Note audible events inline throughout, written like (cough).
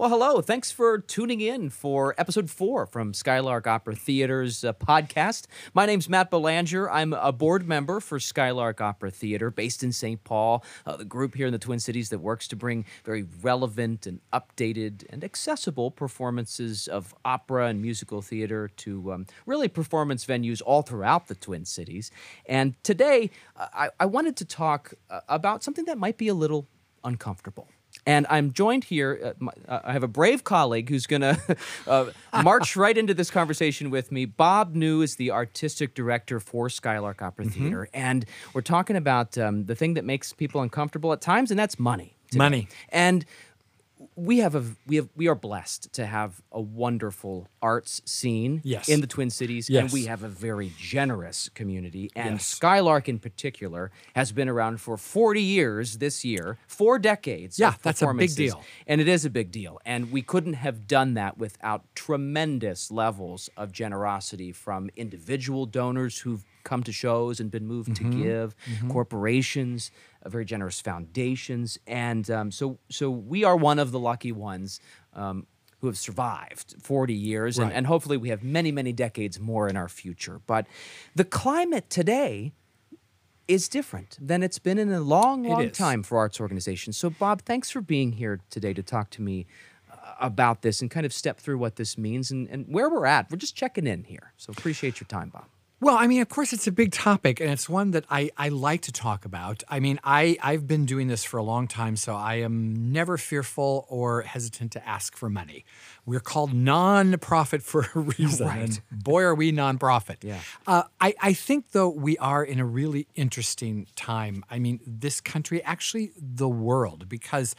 Well, hello. Thanks for tuning in for episode four from Skylark Opera Theater's uh, podcast. My name's Matt Belanger. I'm a board member for Skylark Opera Theater based in St. Paul, uh, the group here in the Twin Cities that works to bring very relevant and updated and accessible performances of opera and musical theater to um, really performance venues all throughout the Twin Cities. And today, uh, I, I wanted to talk uh, about something that might be a little uncomfortable. And I'm joined here. Uh, my, uh, I have a brave colleague who's going (laughs) to uh, march right into this conversation with me. Bob Neu is the artistic director for Skylark Opera Mm-hmm. Theater. And we're talking about um, the thing that makes people uncomfortable at times, and that's money. today. Money. And we have a we have we are blessed to have a wonderful arts scene Yes. in the Twin Cities, and we have a very generous community. And Yes. Skylark, in particular, has been around for forty years this year, four decades. Yeah, that's a big deal. and it is a big deal. And we couldn't have done that without tremendous levels of generosity from individual donors who've come to shows and been moved Mm-hmm. to give, corporations, uh, very generous foundations, and um, so so we are one of the lucky ones. Um, who have survived 40 years, and, Right. and hopefully we have many, many decades more in our future. But the climate today is different than it's been in a long, long time for arts organizations. So, Bob, thanks for being here today to talk to me uh, about this and kind of step through what this means and, and where we're at. We're just checking in here. So, appreciate your time, Bob. Well, I mean, of course, it's a big topic, and it's one that I, I like to talk about. I mean, I, I've been doing this for a long time, so I am never fearful or hesitant to ask for money. We're called non-profit for a (laughs) reason. Right. And boy, are we non-profit. Yeah. Uh, I, I think, though, we are in a really interesting time. I mean, this country, actually, the world, because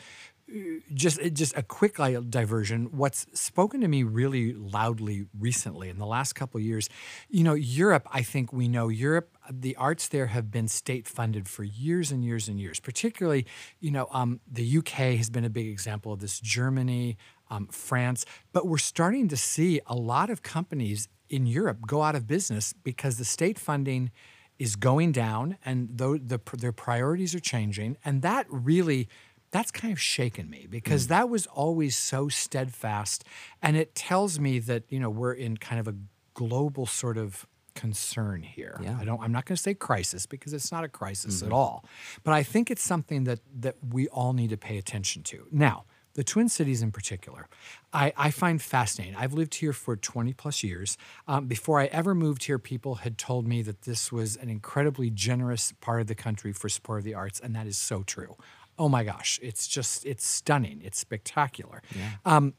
just just a quick diversion. What's spoken to me really loudly recently in the last couple years you know europe i think we know europe the arts there have been state funded for years and years and years. Particularly you know um, the uk has been a big example of this germany um, france. But we're starting to see a lot of companies in europe go out of business because the state funding is going down and though the, their priorities are changing. And that really that's kind of shaken me because that was always so steadfast and it tells me that you know we're in kind of a global sort of concern here Yeah. i don't i'm not going to say crisis because it's not a crisis at all but i think it's something that that we all need to pay attention to now the Twin Cities in particular, I, I find fascinating. I've lived here for 20 plus years. Um, before I ever moved here, people had told me that this was an incredibly generous part of the country for support of the arts, and that is so true. Oh my gosh, it's just, it's stunning. It's spectacular. Um,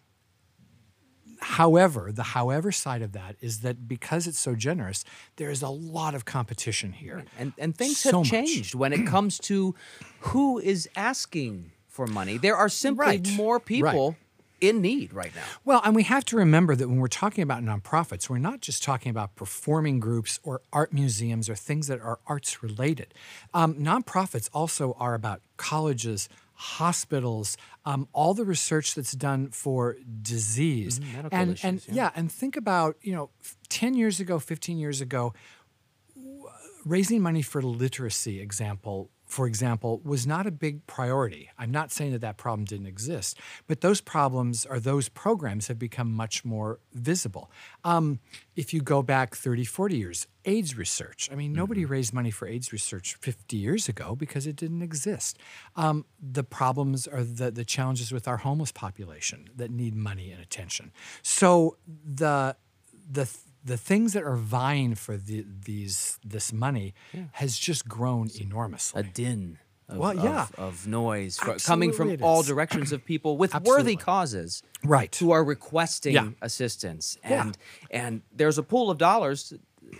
however, the however side of that is that because it's so generous, there is a lot of competition here. And, and things So have much. changed when it (clears throat) comes to who is asking for money. There are simply Right. more people Right. In need right now. Well, and we have to remember that when we're talking about nonprofits, we're not just talking about performing groups or art museums or things that are arts related. Um, nonprofits also are about colleges, hospitals, um, all the research that's done for disease, medical and issues, and yeah. and think about you know, ten years ago, fifteen years ago, raising money for literacy example for example was not a big priority. I'm not saying that that problem didn't exist but those problems or those programs have become much more visible. Um, if you go back 30 40 years aids research. I mean nobody raised money for aids research 50 years ago because it didn't exist. Um, the problems are the, the challenges with our homeless population that need money and attention. So the the the things that are vying for the, these this money has just grown enormously. A din. Of, Well, yeah. of, of noise fro- coming from all directions of people with Absolutely. worthy causes Right. who are requesting Yeah. assistance Yeah. and and there's a pool of dollars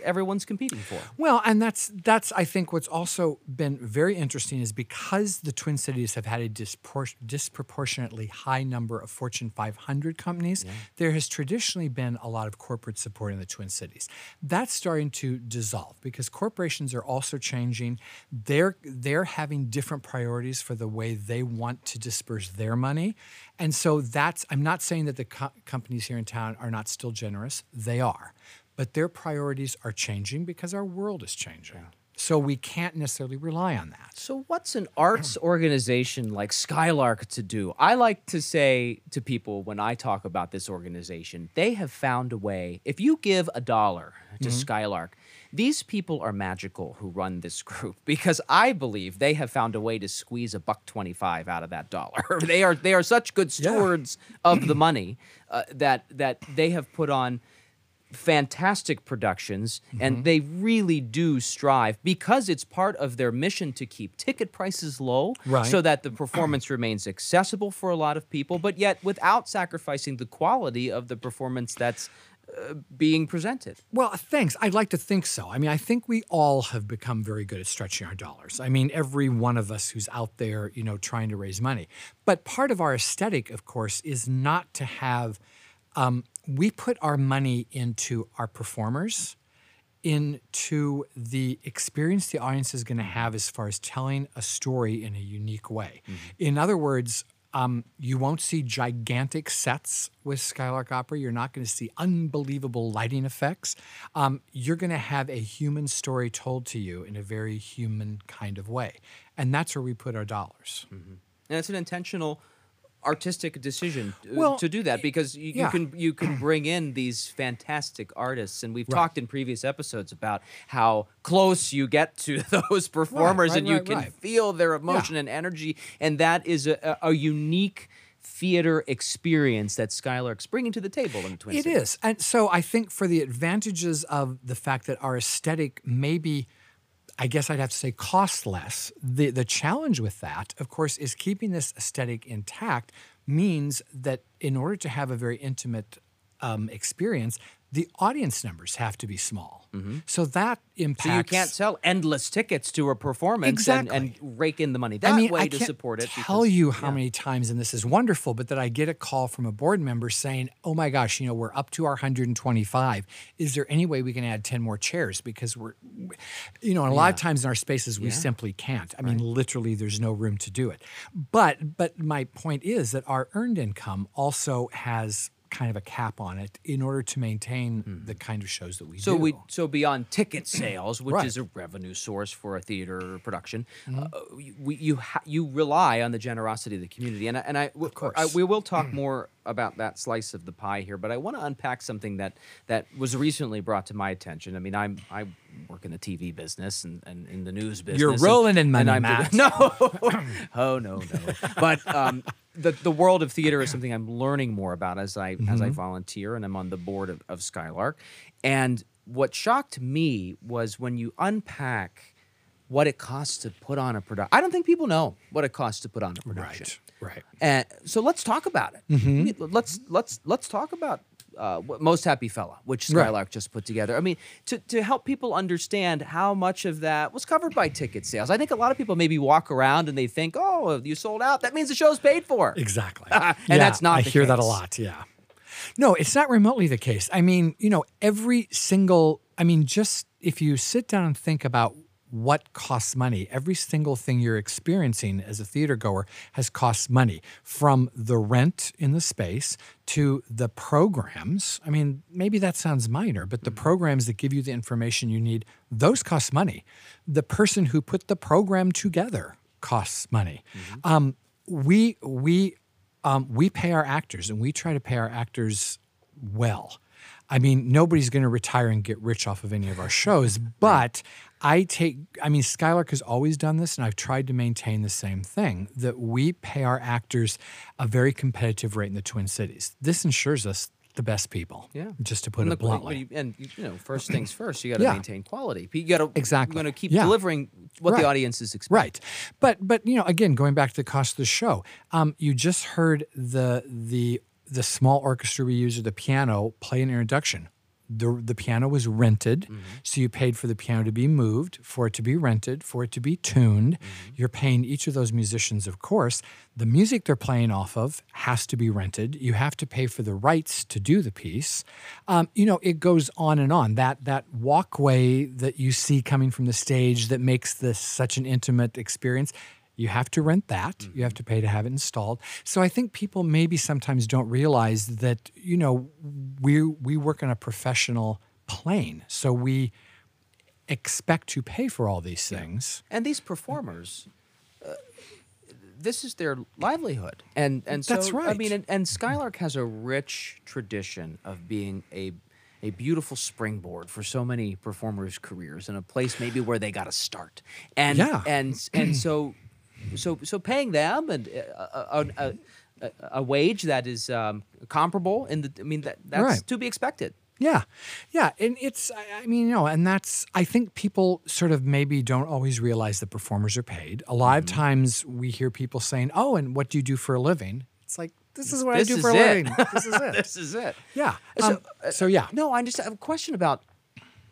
everyone's competing for Well, and that's that's I think what's also been very interesting is because the Twin Cities have had a dispor- disproportionately high number of Fortune 500 companies, there has traditionally been a lot of corporate support in the Twin Cities. That's starting to dissolve because corporations are also changing. They're they're having different priorities for the way they want to disperse their money, and so that's I'm not saying that the co- companies here in town are not still generous. They are but their priorities are changing because our world is changing. So we can't necessarily rely on that. So, what's an arts (clears throat) organization like Skylark to do? I like to say to people when I talk about this organization, they have found a way. If you give a dollar to Skylark, these people are magical who run this (laughs) group because I believe they have found a way to squeeze a buck twenty-five out of that dollar. (laughs) they are they are such good stewards of the (clears throat) money uh, that that they have put on fantastic productions Mm-hmm. and they really do strive because it's part of their mission to keep ticket prices low Right. so that the performance remains accessible for a lot of people but yet without sacrificing the quality of the performance that's uh, being presented Well, thanks. I'd like to think so. I mean, I think we all have become very good at stretching our dollars. I mean, every one of us who's out there, you know, trying to raise money. But part of our aesthetic, of course, is not to have, um, we put our money into our performers, into the experience the audience is going to have as far as telling a story in a unique way. In other words, um, you won't see gigantic sets with Skylark Opera. You're not going to see unbelievable lighting effects. Um, you're going to have a human story told to you in a very human kind of way. And that's where we put our dollars. and it's an intentional artistic decision Well, to do that because you, you can you can (clears throat) bring in these fantastic artists and we've talked in previous episodes about how close you get to (laughs) those performers right, and you right, can right. feel their emotion and energy and that is a, a, a unique theater experience that Skylark's bringing to the table in Twin It Cities. is. And so I think for the advantages of the fact that our aesthetic maybe I guess I'd have to say cost less. The the challenge with that, of course, is keeping this aesthetic intact means that in order to have a very intimate um, experience, the audience numbers have to be small. So that impacts. Mm-hmm. So you can't sell endless tickets to a performance and, and rake in the money that I mean, way I to support it. Tell because- you how many times, and this is wonderful, but that I get a call from a board member saying, "Oh my gosh, you know, we're up to our 125. Is there any way we can add 10 more chairs? Because we're, you know, and a lot of times in our spaces we simply can't. I mean, literally, there's no room to do it. But but my point is that our earned income also has kind of a cap on it in order to maintain the kind of shows that we So do. we so beyond ticket sales, which Right. is a revenue source for a theater production, Mm-hmm. uh, you- we, you ha- you rely on the generosity of the community, and I, and I, w- I- we will talk more about that slice of the pie here. But I want to unpack something that that was recently brought to my attention. I mean, I'm I work in the TV business and, and in the news business. You're rolling in money, and I'm. (laughs) No, (clears throat) oh no, no. But um, the the world of theater is something I'm learning more about as I as I volunteer, and I'm on the board of, of Skylark. And what shocked me was when you unpack what it costs to put on a production. I don't think people know what it costs to put on a production. right, right. And so let's talk about it. Mm-hmm. Let's let's let's talk about uh, Most Happy Fella, which Right. Skylark just put together. I mean, to to help people understand how much of that was covered by ticket sales. I think a lot of people maybe walk around and they think, "Oh, you sold out. That means the show's paid for." Exactly. (laughs) And Yeah, that's not I the hear that a lot. Yeah. No, it's not remotely the case. I mean, you know, every single, I mean, just if you sit down and think about what costs money, every single thing you're experiencing as a theater goer has cost money from the rent in the space to the programs. I mean, maybe that sounds minor, but the programs that give you the information you need, those cost money. The person who put the program together costs money. Um, we, we, um, we pay our actors and we try to pay our actors well. I mean, nobody's going to retire and get rich off of any of our shows, (laughs) but I take, I mean, Skylark has always done this, and I've tried to maintain the same thing that we pay our actors a very competitive rate in the Twin Cities. This ensures us the best people. Yeah. Just to put And it bluntly. you- and you you know, first things (clears throat) first, you got to Yeah. maintain quality. You got to Exactly. You're going to keep Yeah. delivering what Right. the audience is expecting. Right, but but you know, again, going back to the cost of the show, um, you just heard the the the small orchestra we use or the piano play an introduction. The the piano was rented, so you paid for the piano to be moved, for it to be rented, for it to be tuned. You're paying each of those musicians, of course. The music they're playing off of has to be rented. You have to pay for the rights to do the piece. Um, you know, it goes on and on. That that walkway that you see coming from the stage that makes this such an intimate experience. You have to rent that. You have to pay to have it installed. So I think people maybe sometimes don't realize that you know we we work on a professional plane. So we expect to pay for all these things. And these performers, uh, this is their livelihood, and and so That's I mean, and, and Skylark has a rich tradition of being a a beautiful springboard for so many performers' careers, and a place maybe where they got to start. And Yeah. and and so so so paying them and uh, a, a, a, a wage that is um, comparable in the I mean that that's Right. to be expected. Yeah. Yeah. And it's, I I mean, you know, and that's, I think people sort of maybe don't always realize that performers are paid. A lot Mm-hmm. of times we hear people saying, oh, and what do you do for a living? It's like, this is what This I do for a living. This is (laughs) it. This is it. yeah. So, Um, so, yeah. No, I just have a question about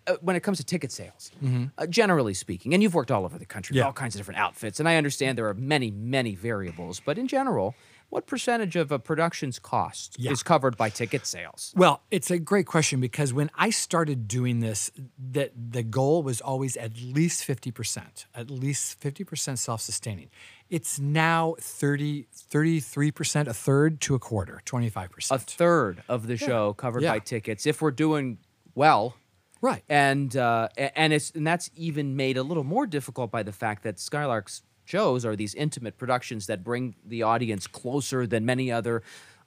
uh, when it comes to ticket sales, Mm-hmm. uh, generally speaking. And you've worked all over the country with all kinds of different outfits, and I understand there are many, many variables. But in general, what percentage of a production's cost Yeah. is covered by ticket sales? Well, it's a great question because when I started doing this, that the goal was always at least 50%, at least 50% self-sustaining. It's now 30, 33%, a third to a quarter, 25%. A third of the show covered by tickets. If we're doing well, right. and uh, and it's and that's even made a little more difficult by the fact that Skylark's shows are these intimate productions that bring the audience closer than many other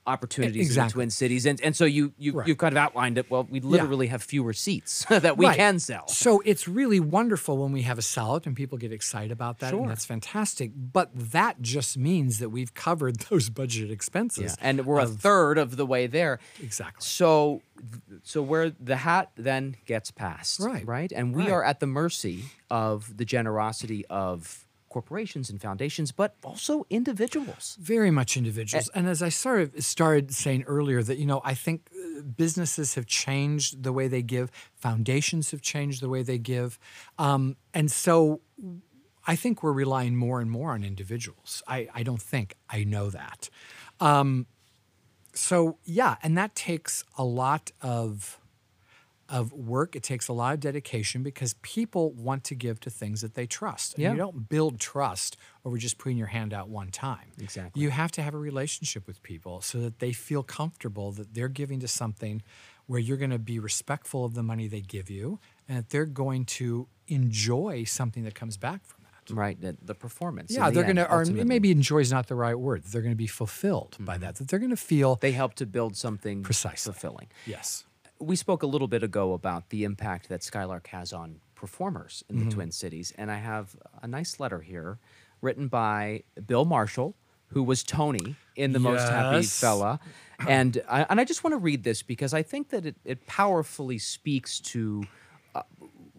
opportunities in the. Twin Cities, and and so you you Right. you've kind of outlined it. Well, we literally have fewer seats (laughs) that we Right. can sell. So it's really wonderful when we have a salad and people get excited about that, Sure. and that's fantastic. But that just means that we've covered (laughs) those budget expenses. Yeah, and we're a third of the way there. Exactly. So, so where the hat then gets passed, Right. right, and we Right. are at the mercy of the generosity of corporations and foundations, but also individuals. Very much individuals. and as I sort of started saying earlier, that, you know, I think uh, businesses have changed the way they give, foundations have changed the way they give. Um, and so I think we're relying more and more on individuals. I, I don't think, I know that. Um, so, yeah, and that takes a lot of of work. It takes a lot of dedication because people want to give to things that they trust. And Yeah. you don't build trust over just putting your hand out one time. Exactly. You have to have a relationship with people so that they feel comfortable that they're giving to something where you're going to be respectful of the money they give you and that they're going to enjoy something that comes back from that. Right, the, the performance. Yeah, the they're going to, or maybe enjoy is not the right word. They're going to be fulfilled by mm-hmm. that, that they're going to feel. they help to build something Precisely. fulfilling. yes. We spoke a little bit ago about the impact that Skylark has on performers in Mm-hmm. the Twin Cities, and I have a nice letter here written by Bill Marshall, who was Tony in The Most Happy Fella, and I, and I just want to read this because I think that it, it powerfully speaks to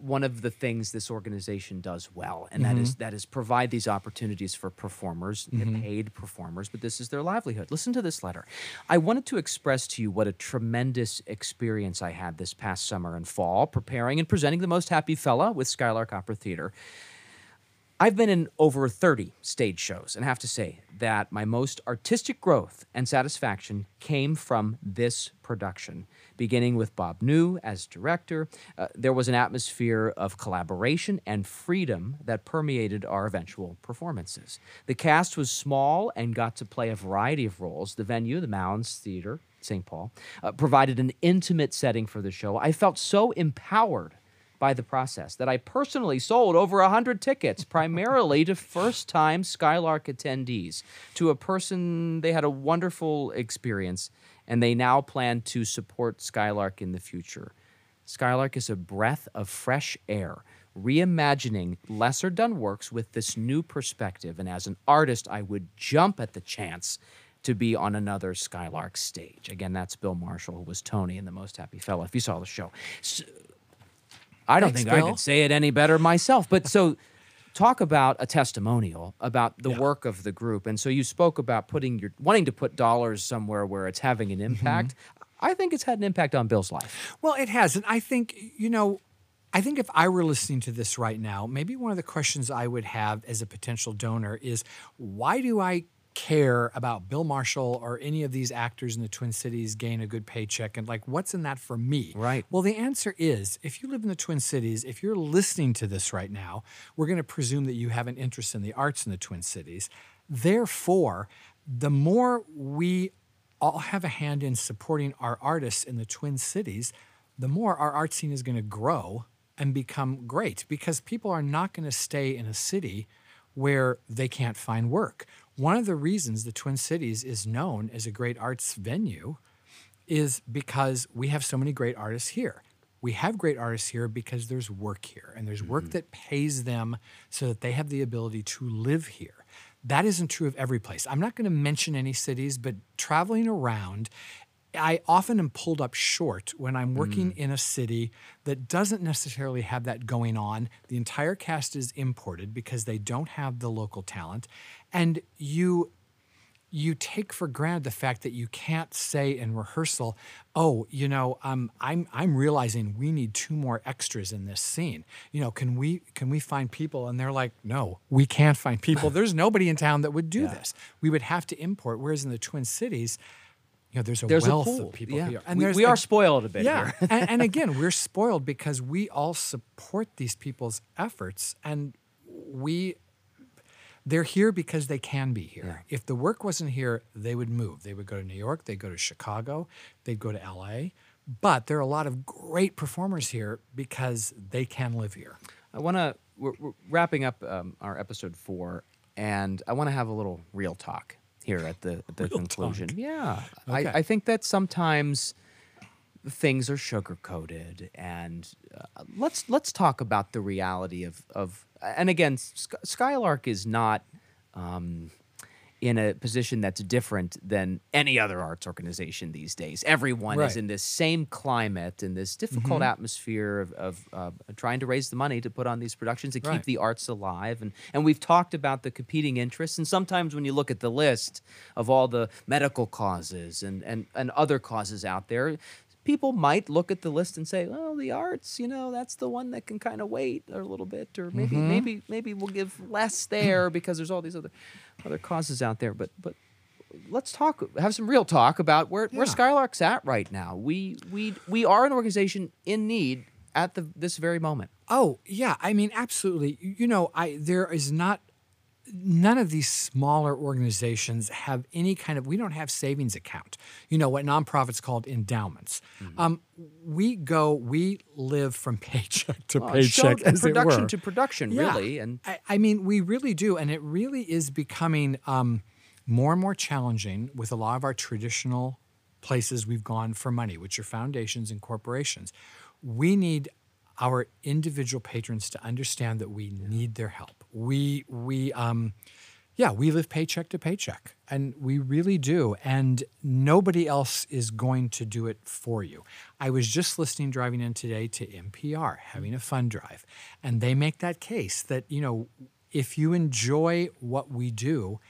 one of the things this organization does well, and that is Mm-hmm. that is provide these opportunities for performers, and paid performers, but this is their livelihood. Listen to this letter. I wanted to express to you what a tremendous experience I had this past summer and fall preparing and presenting the most happy fella with Skylark Opera Theater. I've been in over 30 stage shows and have to say that my most artistic growth and satisfaction came from this production. Beginning with Bob Neu as director, uh, there was an atmosphere of collaboration and freedom that permeated our eventual performances. The cast was small and got to play a variety of roles. The venue, the Mounds Theater, St. Paul, uh, provided an intimate setting for the show. I felt so empowered by the process that I personally sold over 100 tickets, (laughs) primarily to first time Skylark attendees. To a person, they had a wonderful experience, and they now plan to support Skylark in the future. Skylark is a breath of fresh air, reimagining lesser done works with this new perspective. And as an artist, I would jump at the chance to be on another Skylark stage. Again, that's Bill Marshall, who was Tony in The Most Happy Fella, if you saw the show. I don't Thanks, think I could say it any better myself. But so, talk about a testimonial about the Yeah. work of the group. And so you spoke about putting your wanting to put dollars somewhere where it's having Mm-hmm. an impact. I think it's had an impact on Bill's life. Well, it has. And I think, you know, I think if I were listening to this right now, maybe one of the questions I would have as a potential donor is why do I care about Bill Marshall or any of these actors in the Twin Cities gain a good paycheck and like what's in that for me? Right. Well, the answer is if you live in the Twin Cities, if you're listening to this right now, we're going to presume that you have an interest in the arts in the Twin Cities. Therefore, the more we all have a hand in supporting our artists in the Twin Cities, the more our art scene is going to grow and become great because people are not going to stay in a city where they can't find work. One of the reasons the Twin Cities is known as a great arts venue is because we have so many great artists here. We have great artists here because there's work here and there's work mm-hmm. that pays them so that they have the ability to live here. That isn't true of every place. I'm not going to mention any cities, but traveling around, I often am pulled up short when I'm working mm. in a city that doesn't necessarily have that going on. The entire cast is imported because they don't have the local talent. And you you take for granted the fact that you can't say in rehearsal, "Oh, you know, um, I'm I'm realizing we need two more extras in this scene. You know, can we can we find people?" And they're like, "No, we can't find people. There's (laughs) nobody in town that would do this. We would have to import." Whereas in the Twin Cities, you know, there's a There's wealth pool. of people yeah. here, and we, we a- are spoiled a bit yeah, here. and, and (laughs) again, we're spoiled because we all support these people's efforts, and we they're here because they can be here. If the work wasn't here, they would move. They would go to New York, they'd go to Chicago, they'd go to LA. But there are a lot of great performers here because they can live here. I want to. We're, we're wrapping up um, our episode four, and I want to have a little real talk here at the at the conclusion. talk. Yeah, Okay. I, I think that sometimes things are sugar coated, and uh, let's let's talk about the reality of of. And again, Sky- Skylark is not. Um, in a position that's different than any other arts organization these days. Everyone is in this same climate and this difficult atmosphere of, of uh, trying to raise the money to put on these productions and keep the arts alive. And and we've talked about the competing interests. And sometimes when you look at the list of all the medical causes and and, and other causes out there. People might look at the list and say, "Well, the arts, you know, that's the one that can kind of wait a little bit, or maybe, mm-hmm. maybe, maybe we'll give less there (clears throat) because there's all these other, other causes out there." But, but let's talk have some real talk about where, where Yeah. Skylark's at right now. We we we are an organization in need at the this very moment. Oh, yeah. I mean, absolutely. You know, I there is not none of these smaller organizations have any kind of we don't have savings account you know what nonprofits called endowments um, we go we live from (laughs) paycheck to Well, paycheck as production it were. to production, Yeah. really, and I, I mean, we really do, and it really is becoming um, more and more challenging with a lot of our traditional places we've gone for money, which are foundations and corporations. We need our individual patrons to understand that we need their help. We we um, yeah, we live paycheck to paycheck, and we really do. And nobody else is going to do it for you. I was just listening driving in today to NPR having a fun drive, and they make that case that, you know, if you enjoy what we do,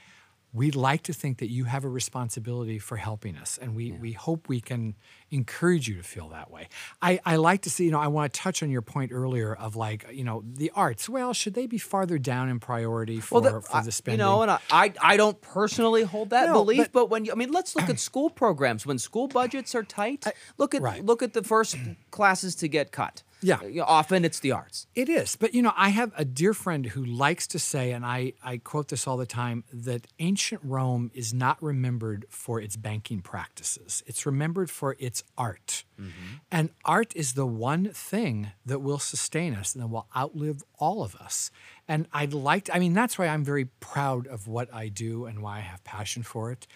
we'd like to think that you have a responsibility for helping us. And we, we hope we can encourage you to feel that way. I, I like to see, you know, I want to touch on your point earlier of like, you know, the arts. Well, should they be farther down in priority for, that- for I- the spending? You know, and I, I, I don't personally hold that No, belief, but, but- when you, I mean, let's look at school programs when school budgets are tight. look at right. look at the first classes to get cut. Yeah. Often it's the arts. It is. But you know, I have a dear friend who likes to say, and I, I quote this all the time, that ancient Rome is not remembered for its banking practices. It's remembered for its art. Mm-hmm. And art is the one thing that will sustain us and that will outlive all of us. And I'd like to, I mean, that's why I'm very proud of what I do and why I have passion for it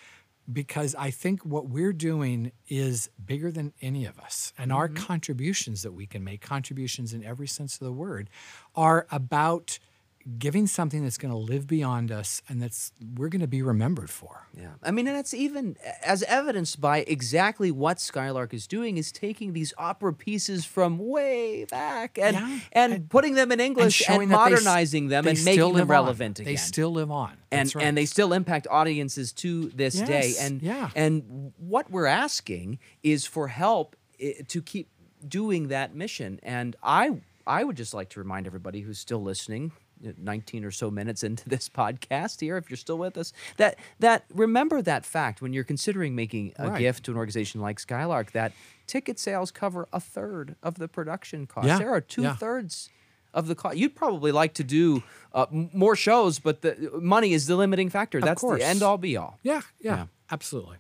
because I think what we're doing is bigger than any of us. And our mm-hmm. contributions that we can make, contributions in every sense of the word, are about giving something that's going to live beyond us and that's we're going to be remembered for. Yeah. I mean, and it's even as evidenced by exactly what Skylark is doing is taking these opera pieces from way back and Yeah. and, putting them in English and, showing that they modernizing them they and making them live on. relevant again. They still live on. and right. and they still impact audiences to this day. Yes, And yeah. and what we're asking is for help eh, to keep doing that mission. And I I would just like to remind everybody who's still listening. 19 or so minutes into this (laughs) podcast here if you're still with us that that remember that fact when you're considering making a Right. gift to an organization like Skylark that ticket sales cover a third of the production cost Yeah, there are two yeah. thirds of the cost. You'd probably like to do uh, more shows, but the money is the limiting factor. That's course. the end all be all. yeah, yeah, Yeah. absolutely.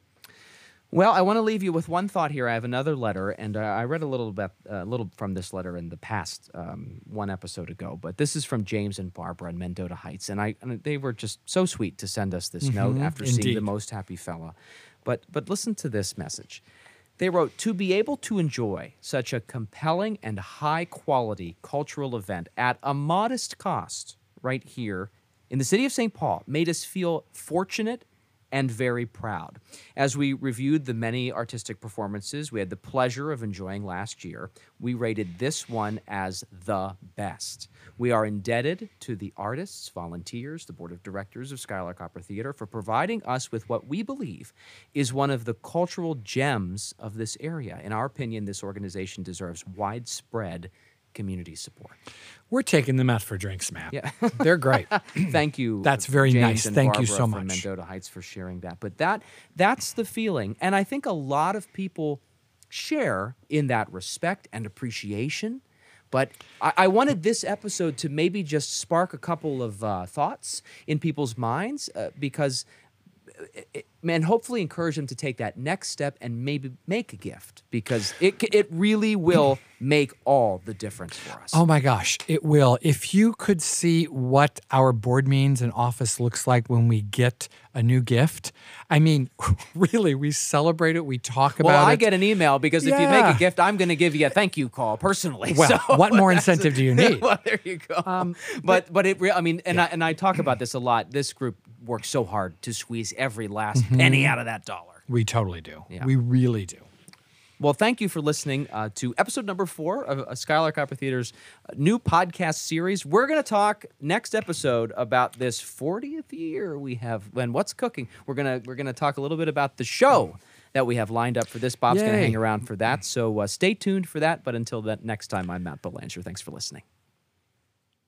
Well, I want to leave you with one thought here. I have another letter, and uh, I read a little bit, a little from this letter in the past, um, one episode ago. But this is from James and Barbara in Mendota Heights, and I, and they were just so sweet to send us this note after seeing the most happy fella. But but listen to this message. They wrote to be able to enjoy such a compelling and high quality cultural event at a modest cost right here in the city of St. Paul made us feel fortunate and very proud. As we reviewed the many artistic performances we had the pleasure of enjoying last year, we rated this one as the best. We are indebted to the artists, volunteers, the board of directors of Skylark Opera Theater for providing us with what we believe is one of the cultural gems of this area. In our opinion, this organization deserves widespread community support. We're taking them out for drinks, Matt. Yeah. (laughs) They're great. (laughs) Thank you. (clears throat) That's very James nice. Thank you Barbara so from much. Mendota Heights for sharing that. But that that's the feeling, and I think a lot of people share in that respect and appreciation. But I, I wanted this episode to maybe just spark a couple of uh, thoughts in people's minds uh, because, it, man, hopefully encourage them to take that next step and maybe make a gift because it it really will (laughs) make all the difference for us. Oh my gosh, it will. If you could see what our board meetings and office looks like when we get a new gift, I mean, (laughs) really, we celebrate it. We talk about it. Well, I it. get an email because if you make a gift, I'm going to give you a thank you call personally. (laughs) well, So what more incentive do you need? well, there you go. Um, but but it, I mean, and I and I talk about this a lot. This group works so hard to squeeze every last Mm-hmm. penny out of that dollar. We totally do. Yeah. We really do. Well, thank you for listening uh, to episode number four of uh, Skylark Opera Theater's uh, new podcast series. We're going to talk next episode about this 40th year we have and what's cooking. We're gonna we're gonna talk a little bit about the show that we have lined up for this. Bob's going to hang around for that, so uh, stay tuned for that. But until that next time, I'm Matt Belanger. Thanks for listening.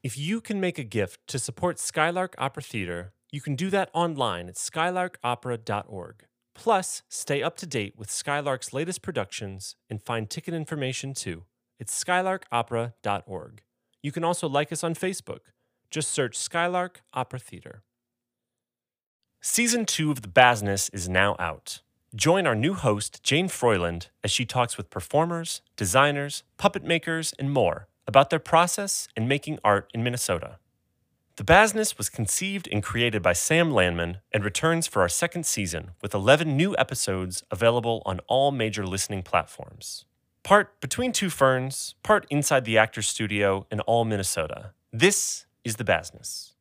If you can make a gift to support Skylark Opera Theater, you can do that online at skylarkopera.org. Plus, stay up to date with Skylark's latest productions and find ticket information too. It's skylarkopera.org. You can also like us on Facebook. Just search Skylark Opera Theater. Season 2 of The Bazness is now out. Join our new host, Jane Froyland, as she talks with performers, designers, puppet makers, and more about their process in making art in Minnesota. The Bazness was conceived and created by Sam Landman and returns for our second season with 11 new episodes available on all major listening platforms. Part Between Two Ferns, part inside the Actors Studio in all Minnesota. This is The Bazness.